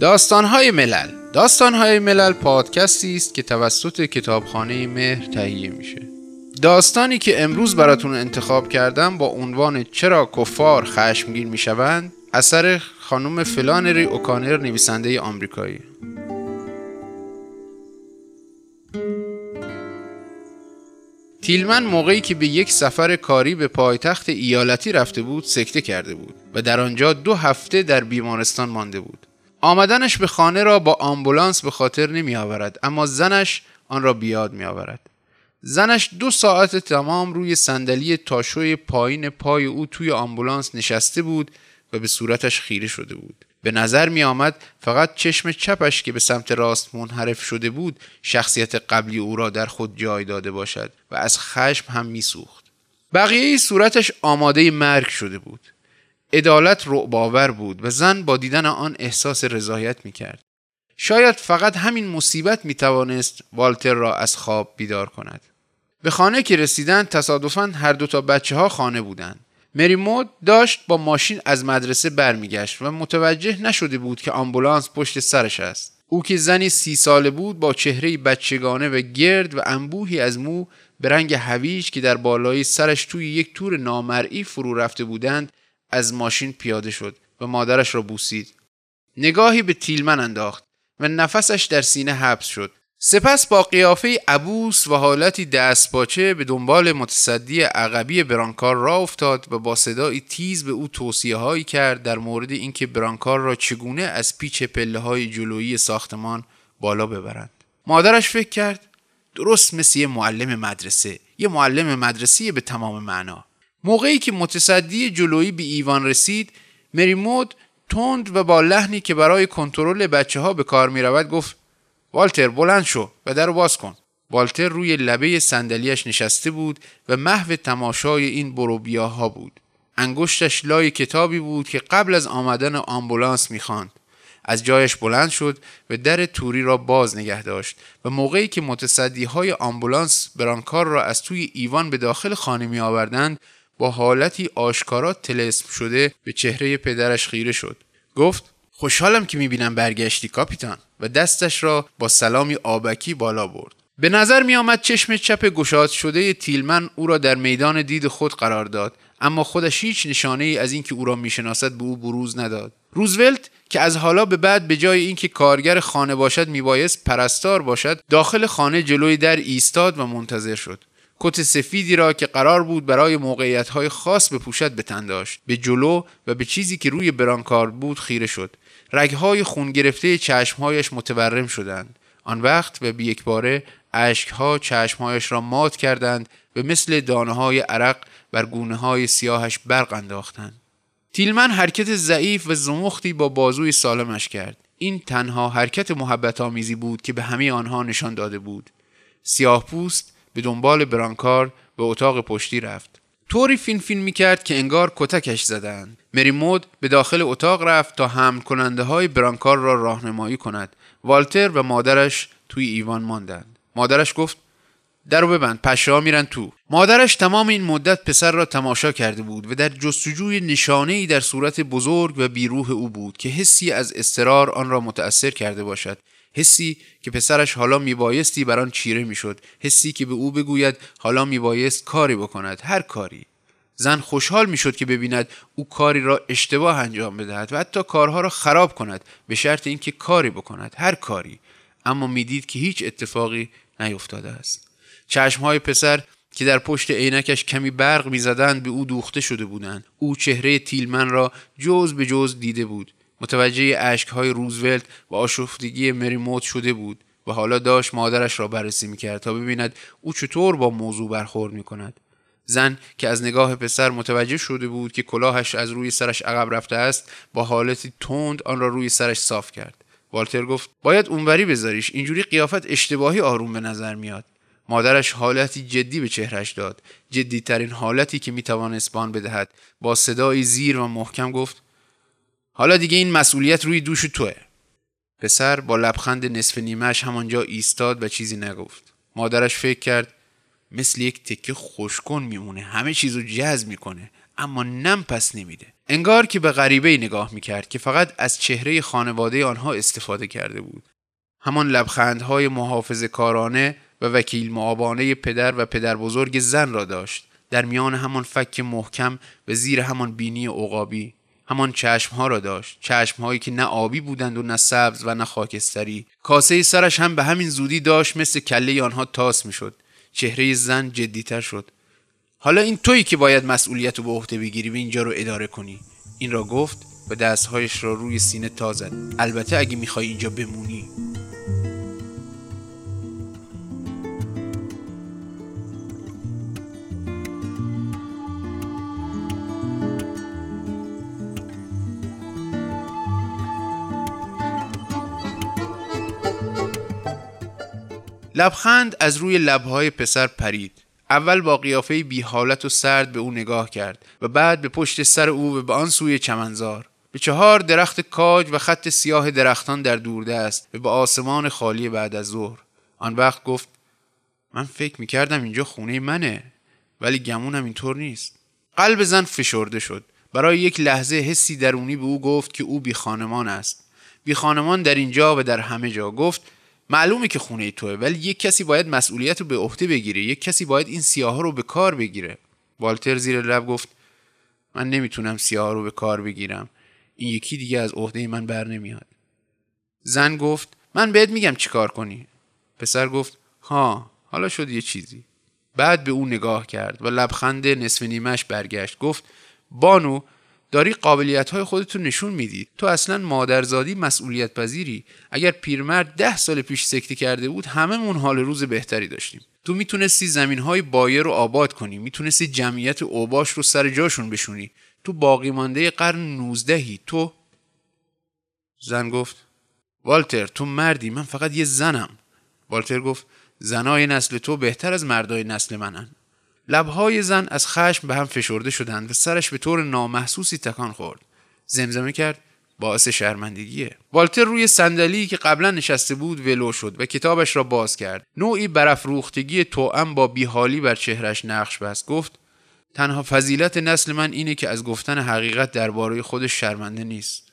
داستانهای ملل. داستانهای ملل پادکستی است که توسط کتابخانه مهر تهیه میشه. داستانی که امروز براتون انتخاب کردم با عنوان چرا کفار خشمگین می‌شوند اثر خانم فلانری اوکانر نویسنده آمریکایی. تیلمن موقعی که به یک سفر کاری به پایتخت ایالتی رفته بود سکته کرده بود و در آنجا دو هفته در بیمارستان مانده بود. آمدنش به خانه را با آمبولانس به خاطر نمی آورد اما زنش آن را بیاد می آورد زنش دو ساعت تمام روی صندلی تاشوی پایین پای او توی آمبولانس نشسته بود و به صورتش خیره شده بود به نظر می آمد فقط چشم چپش که به سمت راست منحرف شده بود شخصیت قبلی او را در خود جای داده باشد و از خشم هم می سوخت. بقیه صورتش آماده مرگ شده بود. عدالت رعباور بود و زن با دیدن آن احساس رضایت می کرد. شاید فقط همین مصیبت می توانست والتر را از خواب بیدار کند. به خانه که رسیدن تصادفاً هر دو تا بچه ها خانه بودند. مری مود داشت با ماشین از مدرسه برمیگشت و متوجه نشده بود که آمبولانس پشت سرش است. او که زنی سی ساله بود با چهره بچگانه و گرد و انبوهی از مو به رنگ هویج که در بالای سرش توی یک تور نامرئی فرو رفته بودند از ماشین پیاده شد و مادرش را بوسید. نگاهی به تیلمن انداخت و نفسش در سینه حبس شد. سپس با قیافه عبوس و حالتی دستپاچه به دنبال متصدی عقبی برانکار را افتاد و با صدایی تیز به او توصیه هایی کرد در مورد اینکه برانکار را چگونه از پیچ پله های جلویی ساختمان بالا ببرند. مادرش فکر کرد درست مثل یه معلم مدرسه یه معلم مدرسی به تمام معنا موقعی که متصدی جلویی به ایوان رسید مریمود تند و با لحنی که برای کنترل بچه ها به کار می رود گفت والتر بلند شو و در باز کن. والتر روی لبه صندلیاش نشسته بود و محو تماشای این بروبیاها بود. انگشتش لای کتابی بود که قبل از آمدن آمبولانس می‌خواند. از جایش بلند شد و در توری را باز نگه داشت و موقعی که متصدی های آمبولانس برانکار را از توی ایوان به داخل خانه می آوردند با حالتی آشکارا تلسم شده به چهره پدرش خیره شد. گفت خوشحالم که می‌بینم برگشتی کاپیتان. و دستش را با سلامی آبکی بالا برد. به نظر می آمد چشم چپ گشاد شده تیلمن او را در میدان دید خود قرار داد اما خودش هیچ نشانه ای از اینکه او را می‌شناسد به او بروز نداد. روزولت که از حالا به بعد به جای اینکه کارگر خانه باشد میبایست پرستار باشد داخل خانه جلوی در ایستاد و منتظر شد. کت سفیدی را که قرار بود برای موقعیت خاص بپوشد به تن داشت. به جلو و به چیزی که روی برانکارد بود خیره شد. رگهای خون گرفته چشمهایش متورم شدند. آن وقت و یک باره اشکها چشمهایش را مات کردند و مثل دانه های عرق بر گونه های سیاهش برق انداختند. تیلمن حرکت ضعیف و زمختی با بازوی سالمش کرد. این تنها حرکت محبت آمیزی بود که به همه آنها نشان داده بود. سیاه پوست به دنبال برانکار به اتاق پشتی رفت. طوری فین فین می کرد که انگار کتکش زدند. مری مود به داخل اتاق رفت تا حمل کننده های برانکار را راهنمایی کند. والتر و مادرش توی ایوان ماندند. مادرش گفت درو ببند پشه میرن تو. مادرش تمام این مدت پسر را تماشا کرده بود و در جستجوی نشانه ای در صورت بزرگ و بیروح او بود که حسی از استرار آن را متأثر کرده باشد. حسی که پسرش حالا میبایستی بر آن چیره می‌شد. حسی که به او بگوید حالا میبایست کاری بکند. هر کاری. زن خوشحال می‌شد که ببیند او کاری را اشتباه انجام بدهد و حتی کارها را خراب کند به شرط اینکه کاری بکند. هر کاری. اما می‌دید که هیچ اتفاقی نیفتاده است. چشمهای پسر که در پشت عینکش کمی برق می‌زدند به او دوخته شده بودند. او چهره تیلمن را جز به جز دیده بود. متوجه اشکهای روزولت و آشفتگی مریموت شده بود و حالا داشت مادرش را بررسی می‌کرد تا ببیند او چطور با موضوع برخورد می‌کند. زن که از نگاه پسر متوجه شده بود که کلاهش از روی سرش عقب رفته است با حالتی تند آن را روی سرش صاف کرد. والتر گفت باید اونوری بذاریش اینجوری قیافت اشتباهی آروم به نظر میاد. مادرش حالتی جدی به چهرش داد. جدیترین حالتی که می‌توان اسبان بدهد با صدایی زیر و محکم گفت حالا دیگه این مسئولیت روی دوش توه. پسر با لبخند نصف نیمهش همانجا ایستاد و چیزی نگفت. مادرش فکر کرد مثل یک تکه خوشکن میمونه همه چیزو جذب می‌کنه اما نم پس نمیده. انگار که به غریبه نگاه می‌کرد که فقط از چهره خانواده آنها استفاده کرده بود. همان لبخندهای محافظ کارانه و وکیل معابانه پدر و پدر بزرگ زن را داشت. در میان همان فک محکم و زیر همان بینی عقابی همان چشمها را داشت. چشمهایی که نه آبی بودند و نه سبز و نه خاکستری. کاسه سرش هم به همین زودی داشت مثل کله آنها تاس می‌شد. چهره زن جدیتر شد. حالا این تویی که باید مسئولیت رو به عهده بگیری و اینجا رو اداره کنی. این را گفت و دستهایش را روی سینه تا البته اگه می‌خوای اینجا بمونی. لبخند از روی لبهای پسر پرید. اول با قیافه بی حالت و سرد به او نگاه کرد و بعد به پشت سر او و به آن سوی چمنزار. به چهار درخت کاج و خط سیاه درختان در دوردست و به آسمان خالی بعد از ظهر. آن وقت گفت من فکر می‌کردم اینجا خونه منه ولی گمونم اینطور نیست. قلب زن فشرده شد. برای یک لحظه حسی درونی به او گفت که او بی خانمان است. بی خانمان در اینجا و در همه جا. گفت معلومه که خونه توه ولی یک کسی باید مسئولیت رو به عهده بگیره یک کسی باید این سیاه رو به کار بگیره. والتر زیر لب گفت من نمی‌تونم سیاه رو به کار بگیرم. این یکی دیگه از عهده من بر نمیاد. زن گفت من بهت میگم چیکار کنی. پسر گفت ها حالا شد یه چیزی. بعد به او نگاه کرد و لبخند نصف نیمش برگشت. گفت بانو داری قابلیت های خودتو نشون میدی. تو اصلا مادرزادی مسئولیت پذیری اگر پیرمرد ده سال پیش سکته کرده بود همه حال روز بهتری داشتیم. تو می‌تونستی زمین های بایر رو آباد کنی. می‌تونستی جمعیت اوباش رو سر جاشون بشونی. تو باقی مانده قرن نوزدهی تو زن گفت والتر تو مردی. من فقط یه زنم. والتر گفت زنای نسل تو بهتر از مردای نسل منن. لبهای زن از خشم به هم فشرده شدند و سرش به طور نامحسوسی تکان خورد. زمزمه کرد باعث شرمندگیه. والتر روی صندلی که قبلا نشسته بود ولو شد و کتابش را باز کرد. نوعی برافروختگی توأم با بیحالی بر چهرش نقش بست. گفت تنها فضیلت نسل من اینه که از گفتن حقیقت درباره خودش شرمنده نیست.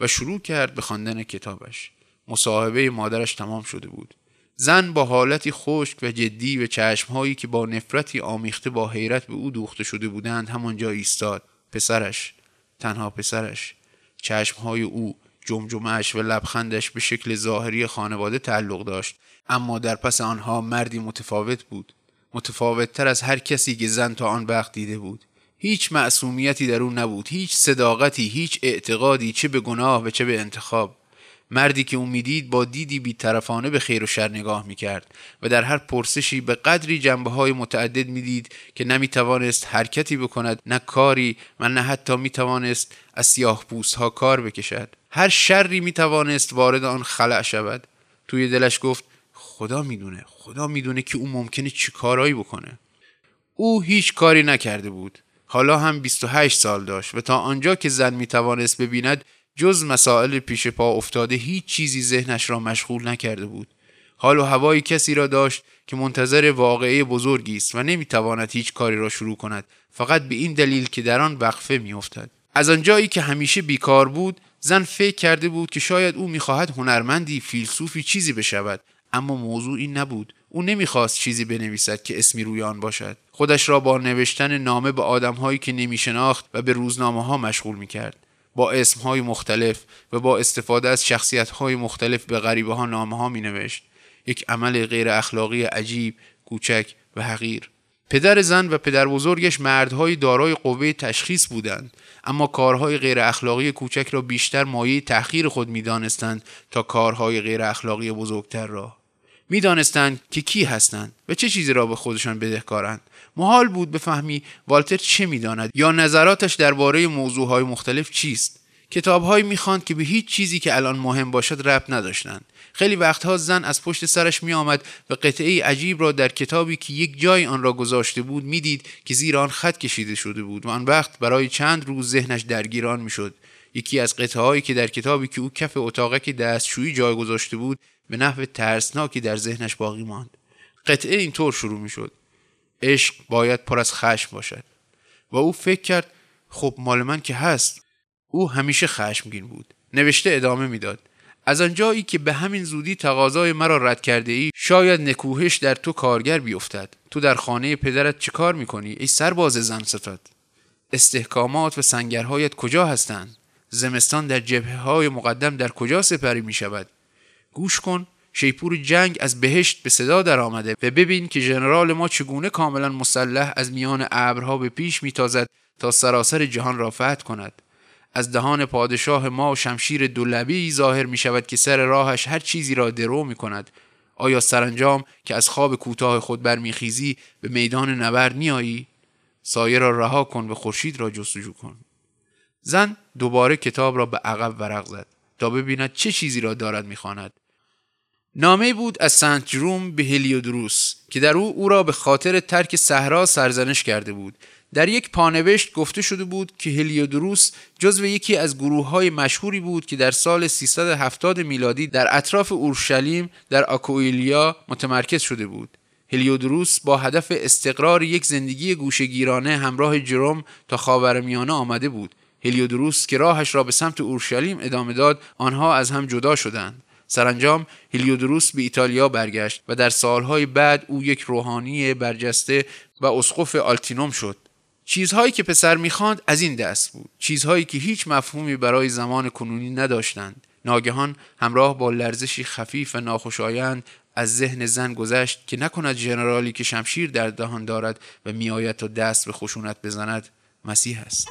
و شروع کرد به خواندن کتابش. مصاحبه مادرش تمام شده بود. زن با حالتی خشک و جدی و چشمهایی که با نفرتی آمیخته با حیرت به او دوخته شده بودند همانجا ایستاد. پسرش تنها پسرش. چشمهای او جمجمهش و لبخندش به شکل ظاهری خانواده تعلق داشت. اما در پس آنها مردی متفاوت بود. متفاوتتر از هر کسی که زن تا آن وقت دیده بود. هیچ معصومیتی در او نبود. هیچ صداقتی هیچ اعتقادی چه به گناه و چه به انتخاب. مردی که امیدید با دیدی بیطرفانه به خیر و شر نگاه می‌کرد و در هر پرسشی به قدری جنبه های متعدد می‌دید که نمی‌توانست حرکتی بکند نه کاری و نه حتی می‌توانست از سیاه پوست ها کار بکشد. هر شری می‌توانست وارد آن خلع شود. توی دلش گفت خدا می‌دونه خدا می‌دونه که او ممکنه چی کارایی بکنه. او هیچ کاری نکرده بود. حالا هم 28 سال داشت و تا آنجا که زن می‌توانست ببیند جز مسائل پیش پا افتاده هیچ چیزی ذهنش را مشغول نکرده بود. حال و هوای کسی را داشت که منتظر واقعه بزرگی است و نمی‌تواند هیچ کاری را شروع کند. فقط به این دلیل که در آن وقفه میافتد. از آنجایی که همیشه بیکار بود زن فکر کرده بود که شاید او می‌خواهد هنرمندی فیلسوفی چیزی بشود. اما موضوع این نبود. او نمی‌خواست چیزی بنویسد که اسمی روی آن باشد. خودش را با نوشتن نامه به آدمهایی که نمیشناخت و به روزنامه ها مشغول می‌کرد. با اسمهای مختلف و با استفاده از شخصیتهای مختلف به غریبه ها نامه ها می نوشت. یک عمل غیر اخلاقی عجیب، کوچک و حقیر. پدر زن و پدر بزرگش مردهای دارای قوه تشخیص بودند اما کارهای غیر اخلاقی کوچک را بیشتر مایه تحقیر خود می دانستند تا کارهای غیر اخلاقی بزرگتر را می‌دانستند که کی هستند و چه چیزی را به خودشان بدهکارند. محال بود بفهمی والتر چه می‌داند یا نظراتش درباره موضوعهای مختلف چیست. کتابهایی می‌خواند که به هیچ چیزی که الان مهم باشد ربط نداشتند. خیلی وقتها زن از پشت سرش می آمد و قطعه عجیب را در کتابی که یک جای آن را گذاشته بود می‌دید که زیر آن خط کشیده شده بود و آن وقت برای چند روز ذهنش درگیران می‌شد. یکی از قطعه هایی که در کتابی که او کف اتاقک دستشویی جای گذاشته بود به نحو ترسناکی در ذهنش باقی ماند. قطعه اینطور شروع می‌شد. عشق باید پر از خشم باشد. و او فکر کرد خب مال من که هست. او همیشه خشمگین بود. نوشته ادامه می‌داد. از آنجایی که به همین زودی تقاضای مرا رد کرده ای شاید نکوهش در تو کارگر بیفتد. تو در خانه پدرت چه کار می‌کنی؟ ای سرباز زن صفت. استحکامات و سنگرهایت کجا هستند؟ زمستان در جبهه های مقدم در کجا سپری می شود گوش کن. شیپور جنگ از بهشت به صدا در آمده و ببین که ژنرال ما چگونه کاملا مسلح از میان ابرها به پیش میتازد تا سراسر جهان را فتح کند. از دهان پادشاه ما شمشیر دولبی ظاهر می شود که سر راهش هر چیزی را درو می کند آیا سرانجام که از خواب کوتاه خود برمیخیزی به میدان نبرد میآیی؟ سایه را رها کن و خورشید را جستجو کن. زن دوباره کتاب را به عقب ورق زد تا ببیند چه چیزی را دارد می‌خواند. نامه بود از سنت جروم به هلیودروس که در او او را به خاطر ترک صحرا سرزنش کرده بود در یک پانوشت گفته شده بود که هلیودروس جزو یکی از گروه های مشهوری بود که در سال 370 میلادی در اطراف اورشلیم در آکویلیا متمرکز شده بود. هلیودروس با هدف استقرار یک زندگی گوشگیرانه همراه جروم تا خاورمیانه آمده بود. هلیودروس که راهش را به سمت اورشلیم ادامه داد آنها از هم جدا شدند. سرانجام هلیودروس به ایتالیا برگشت و در سالهای بعد او یک روحانی برجسته و اسقف آلتینوم شد. چیزهایی که پسر می‌خواند از این دست بود. چیزهایی که هیچ مفهومی برای زمان کنونی نداشتند. ناگهان همراه با لرزشی خفیف و ناخوشایند از ذهن زن گذشت که نکند ژنرالی که شمشیر در دهان دارد و میآید تا دست به خشونت بزند مسیح است.